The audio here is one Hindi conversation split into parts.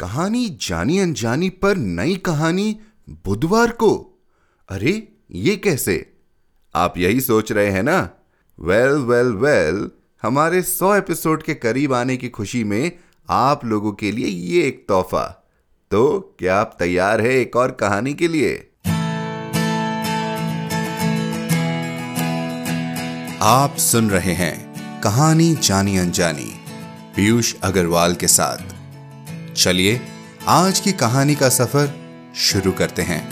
कहानी जानी अनजानी पर नई कहानी बुधवार को। अरे, ये कैसे? आप यही सोच रहे हैं ना? वेल वेल वेल हमारे सौ एपिसोड के करीब आने की खुशी में आप लोगों के लिए ये एक तोहफा। तो क्या आप तैयार है एक और कहानी के लिए? आप सुन रहे हैं कहानी जानी अनजानी पीयूष अग्रवाल के साथ। चलिए, आज की कहानी का सफ़र शुरू करते हैं।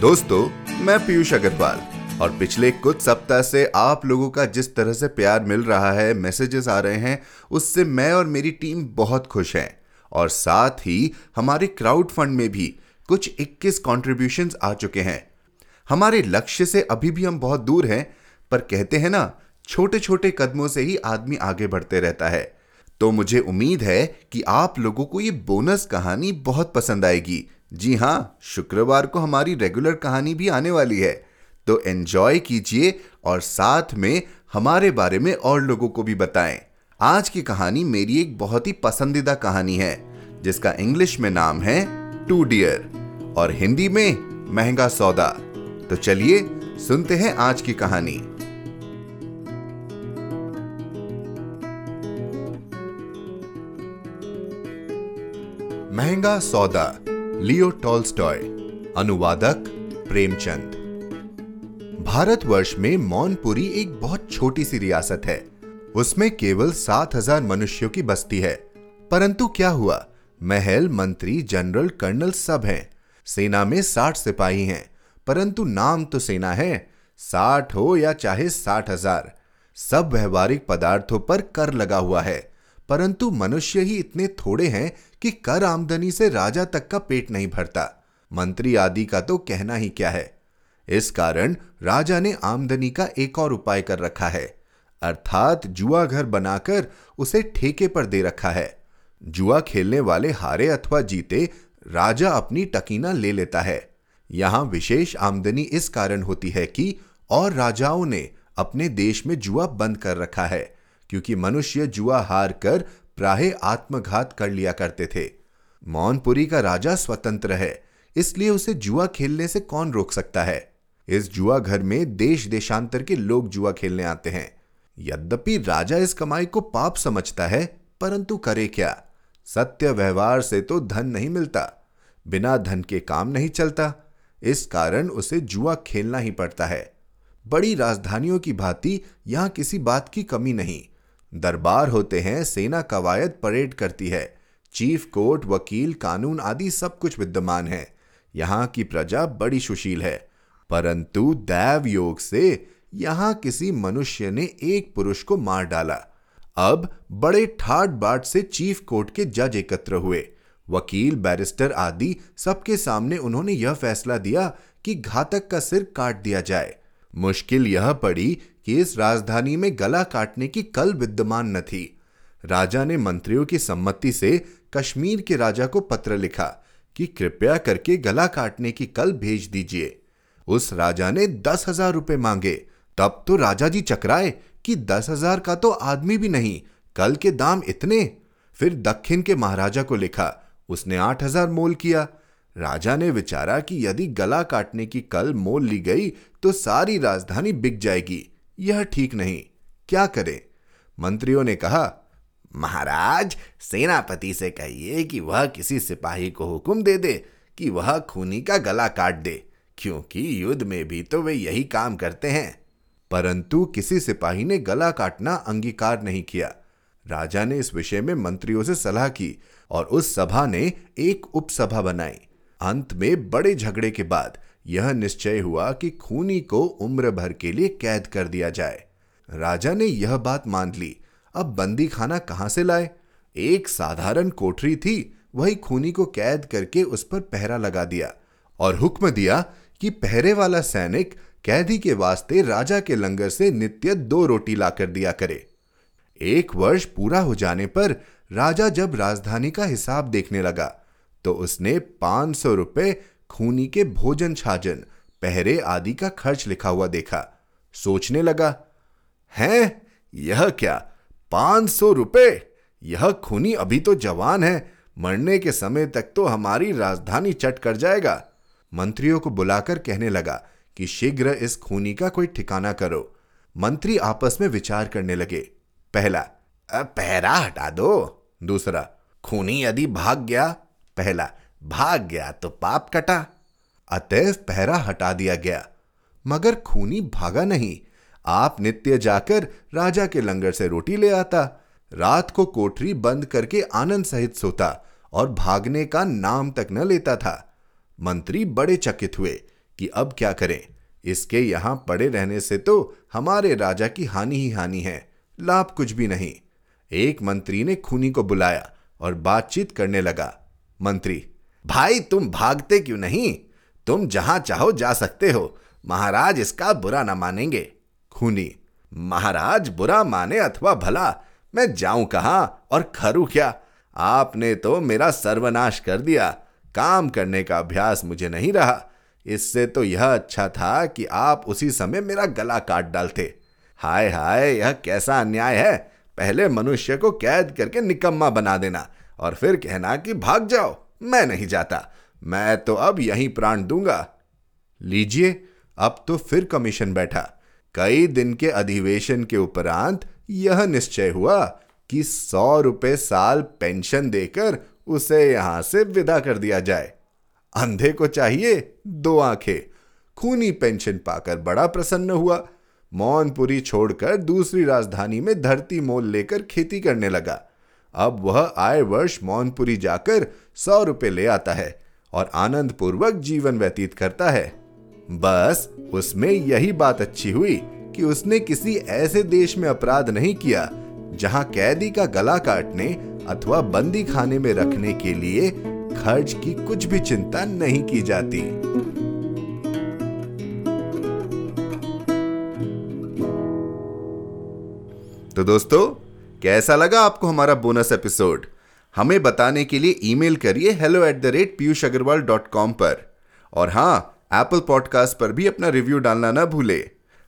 दोस्तों, मैं पीयूष अग्रवाल और पिछले कुछ सप्ताह से आप लोगों का जिस तरह से प्यार मिल रहा है मैसेजेस आ रहे हैं, उससे मैं और मेरी टीम बहुत खुश हैं। और साथ ही हमारे क्राउड फंड में भी कुछ 21 कॉन्ट्रीब्यूशंस आ चुके हैं। हमारे लक्ष्य से अभी भी हम बहुत दूर हैं, पर कहते हैं ना छोटे छोटे कदमों से ही आदमी आगे बढ़ते रहता है। तो मुझे उम्मीद है कि आप लोगों को ये बोनस कहानी बहुत पसंद आएगी। जी हाँ शुक्रवार को हमारी रेगुलर कहानी भी आने वाली है। तो एंजॉय कीजिए और साथ में हमारे बारे में और लोगों को भी बताएँ। आज की कहानी मेरी एक बहुत ही पसंदीदा कहानी है, जिसका इंग्लिश में नाम है टू डियर और हिंदी में महँगा सौदा। तो चलिए सुनते हैं आज की कहानी। महँगा सौदा, लियो टॉल्स्टॉय, अनुवादक प्रेमचंद। भारतवर्ष में मौनपुरी एक बहुत छोटी सी रियासत है। उसमें केवल सात हज़ार मनुष्यों की बस्ती है। परंतु क्या हुआ? महल, मंत्री, जनरल, कर्नल सब हैं। सेना में साठ सिपाही हैं। परंतु नाम तो सेना है। साठ हो या चाहे साठ हज़ार। सब व्यवहारिक पदार्थों पर कर लगा हुआ है। परंतु मनुष्य ही इतने थोड़े हैं कि कर आमदनी से राजा तक का पेट नहीं भरता। मंत्री आदि का तो कहना ही क्या है? इस कारण राजा ने आमदनी का एक और उपाय कर रखा है। अर्थात जुआ घर बनाकर उसे ठेके पर दे रखा है। जुआ खेलने वाले हारे अथवा जीते राजा अपनी टकीना ले लेता है। यहाँ विशेष आमदनी इस कारण होती है कि और राजाओं ने अपने देश में जुआ बंद कर रखा है। क्योंकि मनुष्य जुआ हार कर प्राय आत्मघात कर लिया करते थे। मौनपुरी का राजा स्वतंत्र है, इसलिए उसे जुआ खेलने से कौन रोक सकता है? इस जुआ घर में देश देशांतर के लोग जुआ खेलने आते हैं। यद्यपि राजा इस कमाई को पाप समझता है, परंतु करे क्या? सत्य व्यवहार से तो धन नहीं मिलता, बिना धन के काम नहीं चलता। इस कारण उसे जुआ खेलना ही पड़ता है। बड़ी राजधानियों की भांति यहाँ किसी बात की कमी नहीं। दरबार होते हैं, सेना कवायद परेड करती है। चीफ कोर्ट, वकील, कानून आदि सब कुछ विद्यमान है। यहाँ की प्रजा बड़ी सुशील है। परंतु दैव योग से यहाँ किसी मनुष्य ने एक पुरुष को मार डाला। अब बड़े ठाट बाट से चीफ कोर्ट के जज एकत्र हुए। वकील, बैरिस्टर आदि सबके सामने उन्होंने यह फैसला दिया कि घातक का सिर काट दिया जाए। मुश्किल यह पड़ी इस राजधानी में गला काटने की कल विद्यमान न थी। राजा ने मंत्रियों की सम्मति से कश्मीर के राजा को पत्र लिखा कि कृपया करके गला काटने की कल भेज दीजिए। उस राजा ने दस हज़ार रुपए मांगे। तब तो राजा जी चकराए कि दस हज़ार का तो आदमी भी नहीं, कल के दाम इतने। फिर दक्षिण के महाराजा को लिखा, उसने आठ हज़ार मोल किया। राजा ने विचारा कि यदि गला काटने की कल मोल ली गई तो सारी राजधानी बिक जाएगी। यह ठीक नहीं। क्या करें? मंत्रियों ने कहा, महाराज, सेनापति से कहिए कि वह किसी सिपाही को हुक्म दे दे कि वह खूनी का गला काट दे, क्योंकि युद्ध में भी तो वे यही काम करते हैं। परंतु किसी सिपाही ने गला काटना अंगीकार नहीं किया। राजा ने इस विषय में मंत्रियों से सलाह की और उस सभा ने एक उपसभा बनाई। अंत में बड़े झगड़े के बाद यह निश्चय हुआ कि खूनी को उम्र भर के लिए कैद कर दिया जाए। राजा ने यह बात मान ली। अब बंदी खाना कहाँ से लाए? एक साधारण कोठरी थी, वही खूनी को कैद करके उस पर पहरा लगा दिया और हुक्म दिया कि पहरे वाला सैनिक कैदी के वास्ते राजा के लंगर से नित्य दो रोटी लाकर दिया करे। एक वर्ष पूरा हो जाने पर राजा जब राजधानी का हिसाब देखने लगा तो उसने पाँच सौ रुपए खूनी के भोजन छाजन, पहरे आदि का खर्च लिखा हुआ देखा। सोचने लगा, है, यह क्या? पाँच सौ रुपए? यह खूनी अभी तो जवान है, मरने के समय तक तो हमारी राजधानी चट कर जाएगा। मंत्रियों को बुलाकर कहने लगा कि शीघ्र इस खूनी का कोई ठिकाना करो। मंत्री आपस में विचार करने लगे। पहला पहरा हटा दो। दूसरा, खूनी यदि भाग गया? पहला भाग गया तो पाप कटा। अतएव पहरा हटा दिया गया। मगर खूनी भागा नहीं। आप नित्य जाकर राजा के लंगर से रोटी ले आता। रात को कोठरी बंद करके आनंद सहित सोता और भागने का नाम तक न लेता था। मंत्री बड़े चकित हुए कि अब क्या करें? इसके यहाँ पड़े रहने से तो हमारे राजा की हानि ही हानि है। लाभ कुछ भी नहीं। एक मंत्री ने खूनी को बुलाया और बातचीत करने लगा। मंत्री भाई तुम भागते क्यों नहीं? तुम जहाँ चाहो जा सकते हो। महाराज इसका बुरा ना मानेंगे। खूनी, महाराज बुरा माने अथवा भला, मैं जाऊँ कहा और खरू क्या? आपने तो मेरा सर्वनाश कर दिया। काम करने का अभ्यास मुझे नहीं रहा। इससे तो यह अच्छा था कि आप उसी समय मेरा गला काट डालते। हाय हाय, यह कैसा अन्याय है? पहले मनुष्य को कैद करके निकम्मा बना देना और फिर कहना कि भाग जाओ। मैं नहीं जाता। मैं तो अब यहीं प्राण दूँगा। लीजिए, अब तो फिर कमीशन बैठा। कई दिन के अधिवेशन के उपरांत यह निश्चय हुआ कि सौ रुपए साल पेंशन देकर उसे यहाँ से विदा कर दिया जाए। अंधे को चाहिए दो आँखें। खूनी पेंशन पाकर बड़ा प्रसन्न हुआ। मौनपुरी छोड़कर दूसरी राजधानी में धरती मोल लेकर खेती करने लगा। अब वह आए वर्ष मौनपुरी जाकर सौ रुपए ले आता है और आनंद पूर्वक जीवन व्यतीत करता है। बस, उसमें यही बात अच्छी हुई कि उसने किसी ऐसे देश में अपराध नहीं किया, जहाँ कैदी का गला काटने अथवा बंदी खाने में रखने के लिए खर्च की कुछ भी चिंता नहीं की जाती। तो दोस्तों कैसा लगा आपको हमारा बोनस एपिसोड हमें बताने के लिए ईमेल करिए hello at the rate Piyush Agarwal dot com पर। और हाँ एप्पल पॉडकास्ट पर भी अपना रिव्यू डालना ना भूले।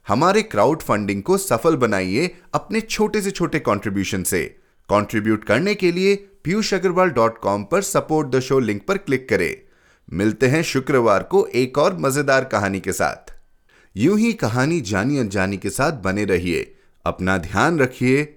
हमारे क्राउड फंडिंग को सफल बनाइए अपने छोटे से छोटे कॉन्ट्रीब्यूशन से। कॉन्ट्रीब्यूट करने के लिए पीयूष अग्रवाल डॉट कॉम पर सपोर्ट द शो लिंक पर क्लिक करें। मिलते हैं शुक्रवार को एक और मज़ेदार कहानी के साथ। यूँ ही कहानी जानी अनजानी के साथ बने रहिए। अपना ध्यान रखिए।